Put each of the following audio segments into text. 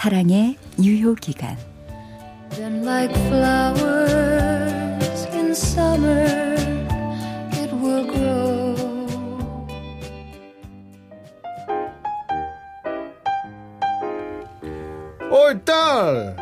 사랑의 유효 기간. Then like flowers in summer it will grow. 어이 딸!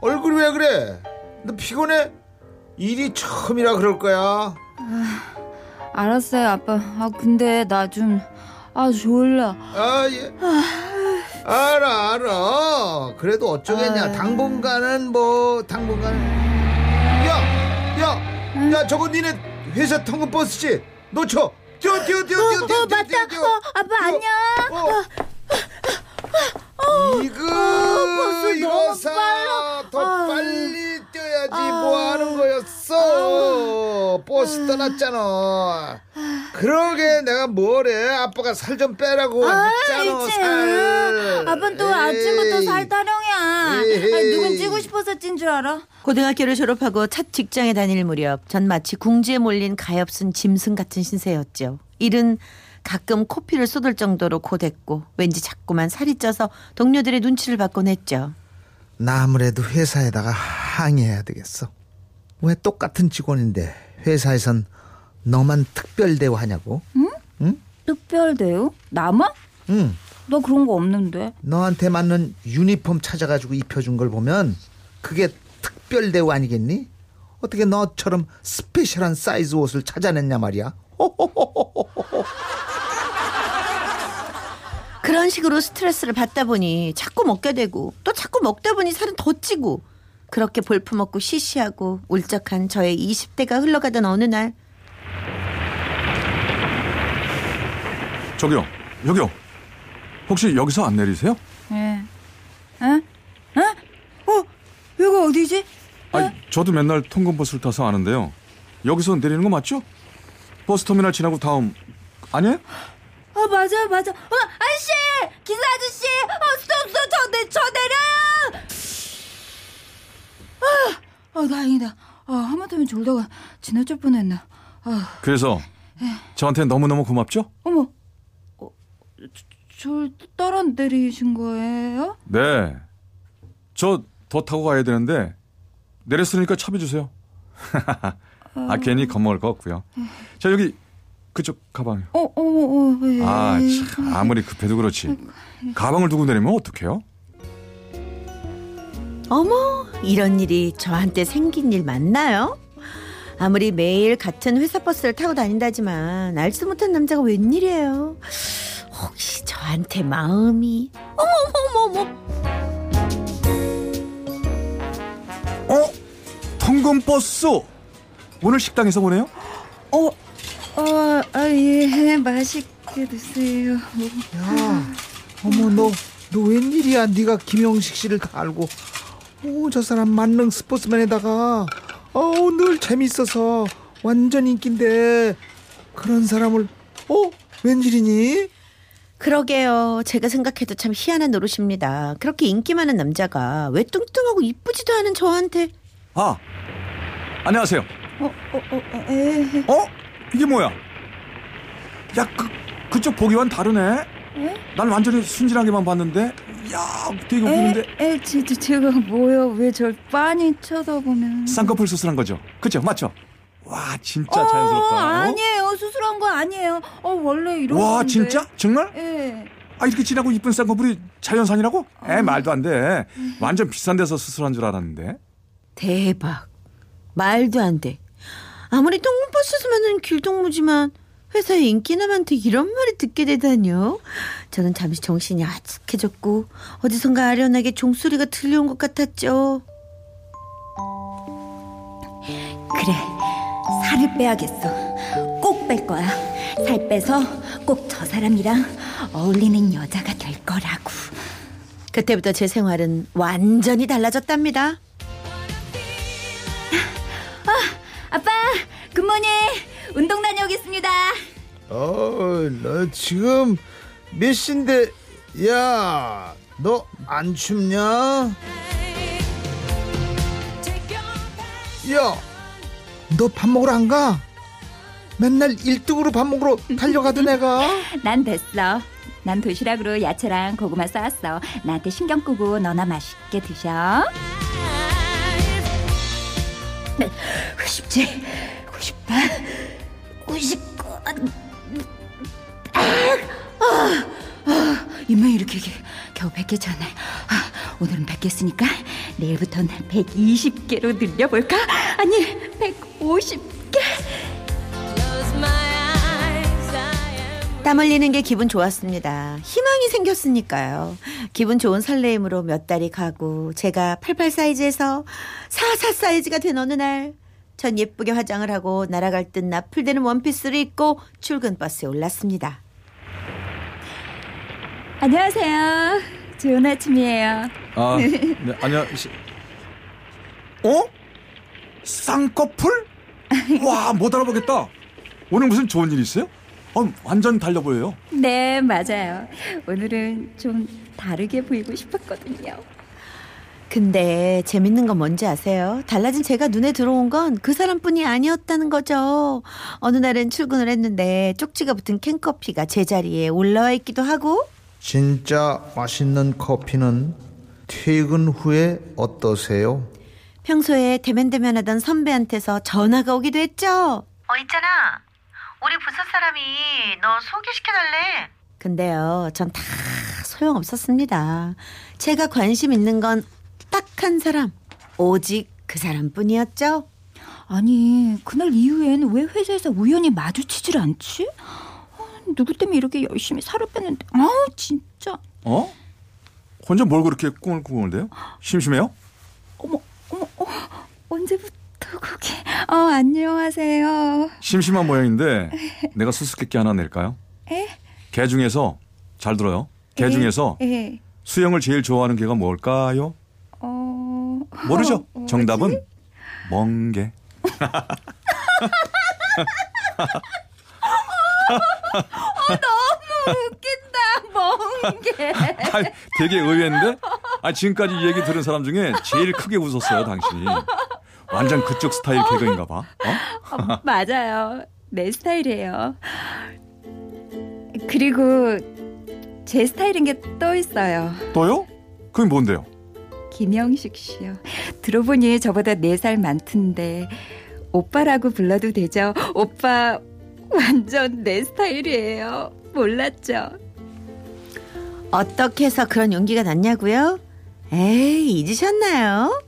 얼굴이 왜 그래? 너 피곤해? 일이 처음이라 그럴 거야. 아, 알았어요 아빠. 아 근데 나 좀아 졸려 아예 알아 알아 그래도 어쩌겠냐 아유. 당분간은 뭐 당분간은 야야야 저거 니네 회사 통근버스지 놓쳐 뛰어 뛰어 뛰어 뛰어 어, 뛰어 어, 맞다. 뛰어, 뛰어. 어, 아빠, 안녕. 이거 버스 이거 너무 사 빨라. 더 아유. 빨리 뛰어야지 아유. 뭐 하는 거였어 버스 떠났잖아 그러게 내가 뭐래 아빠가 살 좀 빼라고 했잖아 살 아빠는 또 아침부터 에이. 살 타령이야 에이. 아니, 누군 찌고 싶어서 찐 줄 알아? 고등학교를 졸업하고 첫 직장에 다닐 무렵 전 마치 궁지에 몰린 가엾은 짐승 같은 신세였죠. 일은 가끔 코피를 쏟을 정도로 고됐고 왠지 자꾸만 살이 쪄서 동료들의 눈치를 받곤 했죠. 나 아무래도 회사에다가 항의해야 되겠어 왜 똑같은 직원인데 회사에선 너만 특별 대우하냐고 특별 대우? 나만? 응 너 그런 거 없는데 너한테 맞는 유니폼 찾아가지고 입혀준 걸 보면 그게 특별 대우 아니겠니? 어떻게 너처럼 스페셜한 사이즈 옷을 찾아냈냐 말이야. 그런 식으로 스트레스를 받다 보니 자꾸 먹게 되고 또 자꾸 먹다 보니 살은 더 찌고 그렇게 볼품없고 시시하고 울적한 저의 20대가 흘러가던 어느 날 저기요 여기요 혹시 여기서 안 내리세요? 예. 에? 에? 어? 여기 어디지? 아니 저도 맨날 통근버스를 타서 아는데요 여기서 내리는 거 맞죠? 버스터미널 지나고 다음 아니에요? 어 맞아 맞아 어 아저씨 기사 아저씨 어 스톱 스톱 저 내 저 내려요 아, 아 다행이다 아 하마터면 졸다가 지나칠 뻔했네 아 그래서 저한테 너무너무 고맙죠? 어머 어, 저, 절 따라 내리신 거예요? 네. 저 더 타고 가야 되는데 내렸으니까 차비 주세요. 아 괜히 겁먹을 거 없고요. 자 여기 그쪽 가방요. 어 어머 어, 예. 아 참, 아무리 급해도 그렇지. 가방을 두고 내리면 어떡해요? 어머 이런 일이 저한테 생긴 일 맞나요? 아무리 매일 같은 회사 버스를 타고 다닌다지만 알지도 못한 남자가 웬일이에요? 혹시 저한테 마음이 어머 어머 어머 어머 어? 통근버스 오늘 식당에서 보네요? 어, 어, 아, 예, 맛있게 드세요. 야, 어머 너 너 웬일이야? 네가 김영식 씨를 다 알고. 오, 저 사람 만능 스포츠맨에다가 어우 늘 재밌어서 완전 인기인데 그런 사람을 어 웬일이니? 그러게요. 제가 생각해도 참 희한한 노릇입니다. 그렇게 인기 많은 남자가 왜 뚱뚱하고 이쁘지도 않은 저한테 아 안녕하세요. 어, 어, 어, 에, 어? 이게 뭐야? 야 그, 그쪽 보기와는 다르네? 에? 난 완전히 순진하게만 봤는데 야 되게 웃기는데 에, 에, 진짜 제가 뭐요? 왜 절 빤히 쳐다보면? 쌍꺼풀 수술한 거죠? 그죠? 맞죠? 와 진짜 어, 자연스럽다. 어? 아니에요. 수술한 거 아니에요. 어, 원래 이런 와 건데. 진짜? 정말? 예. 아 이렇게 진하고 이쁜 쌍꺼풀이 자연산이라고? 에 말도 안 돼. 완전 비싼 데서 수술한 줄 알았는데. 대박. 말도 안 돼. 아무리 통근버스면은 길동무지만 회사의 인기남한테 이런 말을 듣게 되다니요. 저는 잠시 정신이 아득해졌고 어디선가 아련하게 종소리가 들려온 것 같았죠. 그래 살을 빼야겠어 꼭 뺄 거야 살 빼서 꼭 저 사람이랑 어울리는 여자가 될 거라고 그때부터 제 생활은 완전히 달라졌답니다. 아빠, 굿모닝. 운동 다녀오겠습니다. 어, 너 지금 몇 시인데, 야, 너 안 춥냐? 야, 너 밥 먹으러 안 가? 맨날 1등으로 밥 먹으러 달려가던 애가? 난 됐어. 난 도시락으로 야채랑 고구마 싸왔어. 나한테 신경 끄고 너나 맛있게 드셔. 97, 98, 99. 이마 이렇게 게- 겨우 100개 잖아. 아, 오늘은 100개 쓰니까 내일부터는 120개로 늘려볼까? 아니 150 땀 흘리는 게 기분 좋았습니다. 희망이 생겼으니까요. 기분 좋은 설레임으로 몇 달이 가고 제가 88 사이즈에서 44 사이즈가 된 어느 날 전 예쁘게 화장을 하고 날아갈 듯 나풀대는 원피스를 입고 출근 버스에 올랐습니다. 안녕하세요. 좋은 아침이에요. 아, 네, 안녕하시. 어? 쌍꺼풀? 와, 못 알아보겠다. 오늘 무슨 좋은 일 있어요? 어, 완전 달려 보여요. 네, 맞아요. 오늘은 좀 다르게 보이고 싶었거든요. 근데 재밌는 건 뭔지 아세요? 달라진 제가 눈에 들어온 건 그 사람뿐이 아니었다는 거죠. 어느 날은 출근을 했는데 쪽지가 붙은 캔커피가 제자리에 올라와 있기도 하고 진짜 맛있는 커피는 퇴근 후에 어떠세요? 평소에 대면대면하던 선배한테서 전화가 오기도 했죠. 어 있잖아 우리 부서 사람이 너 소개시켜달래 근데요, 전 다 소용없었습니다. 제가 관심 있는 건 딱 한 사람, 오직 그 사람뿐이었죠. 아니, 그날 이후엔 왜 회사에서 우연히 마주치질 않지? 아, 누구 때문에 이렇게 열심히 살을 뺐는데, 아 진짜. 어? 혼자 뭘 그렇게 꿍얼꿍얼대요? 심심해요? 어머, 어머, 어, 언제부터 그게? 어, 안녕하세요. 심심한 모양인데 내가 수수께끼 하나 낼까요? 에? 개 중에서 잘 들어요. 개 중에서 예. 수영을 제일 좋아하는 개가 뭘까요? 어. 모르죠. 어, 정답은 멍게. 웃긴다, 멍게. 아, 되게 의외인데? 아, 지금까지 이 얘기 들은 사람 중에 제일 크게 웃었어요, 당신이. 완전 그쪽 스타일 개그인가 봐. 어? 어, 맞아요. 내 스타일이에요. 그리고 제 스타일인 게 또 있어요. 또요? 그게 뭔데요? 김영식 씨요. 들어보니 저보다 4살 많던데 오빠라고 불러도 되죠? 오빠 완전 내 스타일이에요. 몰랐죠? 어떻게 해서 그런 용기가 났냐고요? 에이, 잊으셨나요?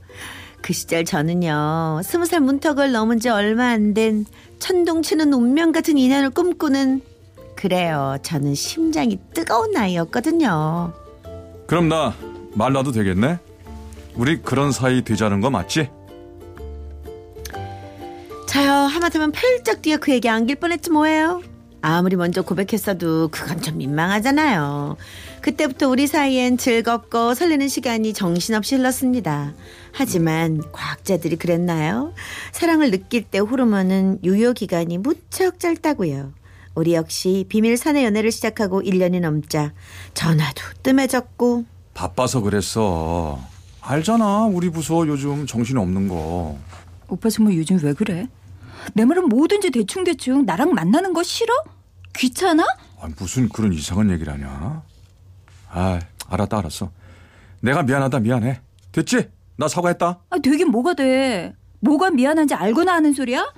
그 시절 저는요, 스무 살 문턱을 넘은 지 얼마 안 된 천둥치는 운명 같은 인연을 꿈꾸는 그래요. 저는 심장이 뜨거운 나이였거든요. 그럼 나말 놔도 되겠네? 우리 그런 사이 되자는 거 맞지? 저요, 하마터면 펄쩍 뛰어 그에게 안길 뻔했지 뭐예요. 아무리 먼저 고백했어도 그건 좀 민망하잖아요. 그때부터 우리 사이엔 즐겁고 설레는 시간이 정신없이 흘렀습니다. 하지만 과학자들이 그랬나요? 사랑을 느낄 때 호르몬은 유효 기간이 무척 짧다고요. 우리 역시 비밀 사내 연애를 시작하고 1년이 넘자 전화도 뜸해졌고 바빠서 그랬어. 알잖아. 우리 부서 요즘 정신 없는 거. 오빠 정말 요즘 왜 그래? 내 말은 뭐든지 대충대충 나랑 만나는 거 싫어? 귀찮아? 아, 무슨 그런 이상한 얘기를 하냐? 아, 알았다, 알았어. 내가 미안하다, 미안해. 됐지? 나 사과했다. 아, 되긴 뭐가 돼? 뭐가 미안한지 알고나 하는 소리야?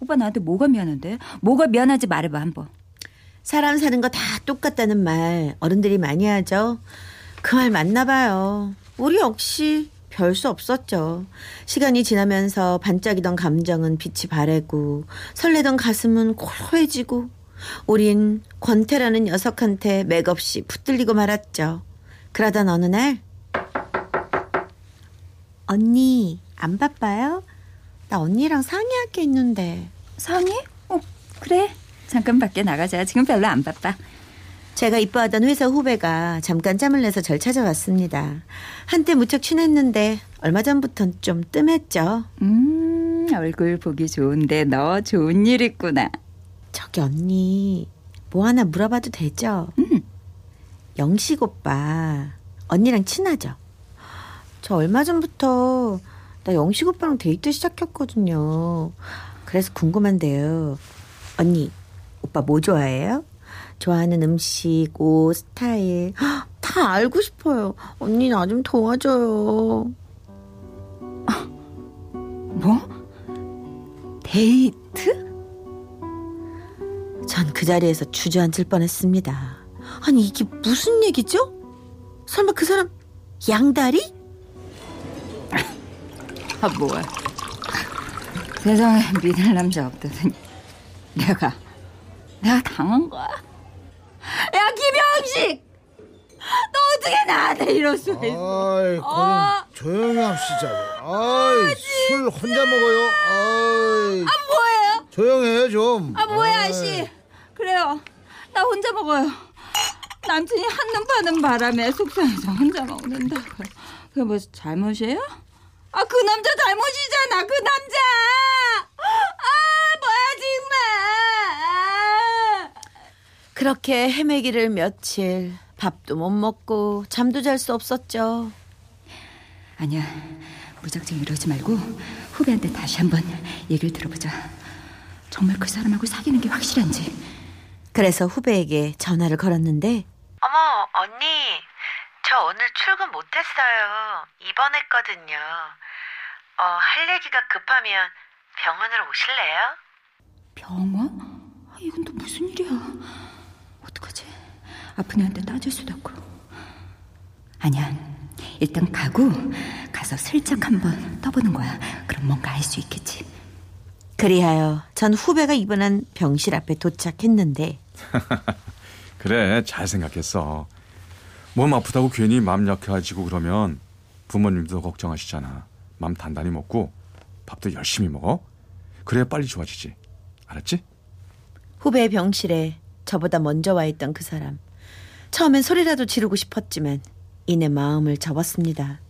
오빠 나한테 뭐가 미안한데? 뭐가 미안한지 말해봐 한번. 사람 사는 거 다 똑같다는 말 어른들이 많이 하죠. 그 말 맞나 봐요. 우리 역시 별 수 없었죠. 시간이 지나면서 반짝이던 감정은 빛이 바래고 설레던 가슴은 고요해지고 우린 권태라는 녀석한테 맥없이 붙들리고 말았죠. 그러던 어느 날 언니 안 바빠요? 나 언니랑 상의할 게 있는데 상의? 어, 그래. 잠깐 밖에 나가자. 지금 별로 안 바빠. 제가 이뻐하던 회사 후배가 잠깐 짬을 내서 절 찾아왔습니다. 한때 무척 친했는데 얼마 전부턴 좀 뜸했죠. 음, 얼굴 보기 좋은데 너 좋은 일 있구나. 저기 언니 뭐 하나 물어봐도 되죠? 영식 오빠 언니랑 친하죠? 저 얼마 전부터 나 영식 오빠랑 데이트 시작했거든요. 그래서 궁금한데요. 언니 오빠 뭐 좋아해요? 좋아하는 음식, 옷, 스타일 헉, 다 알고 싶어요. 언니 나 좀 도와줘요. 뭐? 데이트? 전 그 자리에서 주저앉을 뻔했습니다. 아니 이게 무슨 얘기죠? 설마 그 사람 양다리? 아, 뭐야. 세상에 믿을 남자 없다더니 내가, 내가 당한 거야. 야, 김영식! 너 어떻게 나한테 이럴 수 있어? 아이, 어. 조용히 합시다. 아이, 술 혼자 먹어요. 아이, 뭐예요? 조용해요 좀. 아, 뭐야, 아이. 아씨. 그래요. 나 혼자 먹어요. 남친이 한눈 파는 바람에 속상해서 혼자 먹는다고요. 그게 뭐 잘못이에요? 아, 그 남자 잘못이잖아, 그 남자! 아, 뭐야, 정말! 그렇게 헤매기를 며칠 밥도 못 먹고 잠도 잘 수 없었죠. 아니야, 무작정 이러지 말고 후배한테 다시 한번 얘기를 들어보자. 정말 그 사람하고 사귀는 게 확실한지. 그래서 후배에게 전화를 걸었는데 어머, 언니. 저 오늘 출근 못했어요. 입원했거든요. 어, 할 얘기가 급하면 병원으로 오실래요? 병원? 아, 이건 또 무슨 일이야? 어떡하지? 아픈 애한테 따질 수도 없고. 아니야. 일단 가고 가서 슬쩍 한번 떠보는 거야. 그럼 뭔가 알 수 있겠지. 그리하여 전 후배가 입원한 병실 앞에 도착했는데 그래, 잘 생각했어. 몸 아프다고 괜히 마음 약해가지고 그러면 부모님도 걱정하시잖아. 맘 단단히 먹고 밥도 열심히 먹어. 그래야 빨리 좋아지지. 알았지? 후배의 병실에 저보다 먼저 와 있던 그 사람. 처음엔 소리라도 지르고 싶었지만 이내 마음을 접었습니다.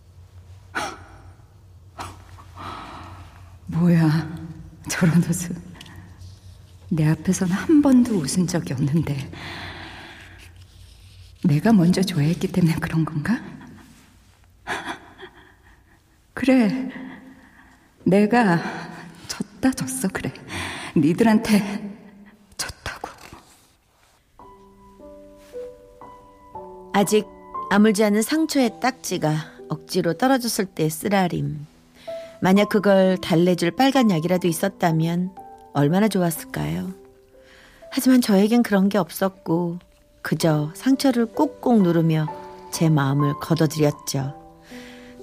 뭐야, 저런 옷은. 내 앞에서는 한 번도 웃은 적이 없는데. 내가 먼저 좋아했기 때문에 그런 건가? 그래. 내가 졌다 졌어, 그래. 니들한테 졌다고. 아직 아물지 않은 상처의 딱지가 억지로 떨어졌을 때 쓰라림. 만약 그걸 달래줄 빨간 약이라도 있었다면 얼마나 좋았을까요? 하지만 저에겐 그런 게 없었고 그저 상처를 꾹꾹 누르며 제 마음을 걷어들였죠.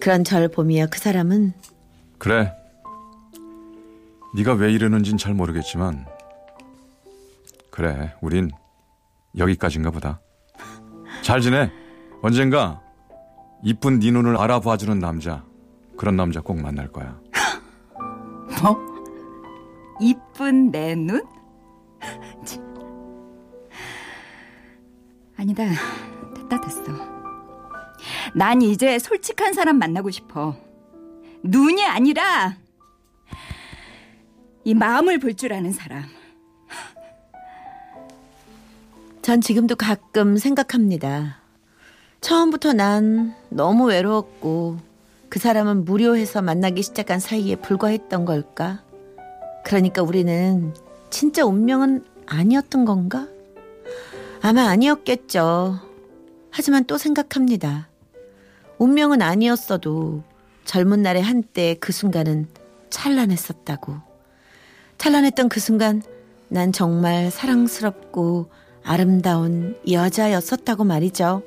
그런 절 보며 그 사람은 그래. 네가 왜 이러는진 잘 모르겠지만 그래, 우린 여기까지인가 보다. 잘 지내. 언젠가 이쁜 네 눈을 알아봐주는 남자 그런 남자 꼭 만날 거야. 뭐? 이쁜 내 눈? 참. 아니다. 됐다 됐어. 난 이제 솔직한 사람 만나고 싶어. 눈이 아니라 이 마음을 볼 줄 아는 사람. 전 지금도 가끔 생각합니다. 처음부터 난 너무 외로웠고 그 사람은 무료해서 만나기 시작한 사이에 불과했던 걸까? 그러니까 우리는 진짜 운명은 아니었던 건가? 아마 아니었겠죠. 하지만 또 생각합니다. 운명은 아니었어도 젊은 날의 한때 그 순간은 찬란했었다고. 찬란했던 그 순간 난 정말 사랑스럽고 아름다운 여자였었다고 말이죠.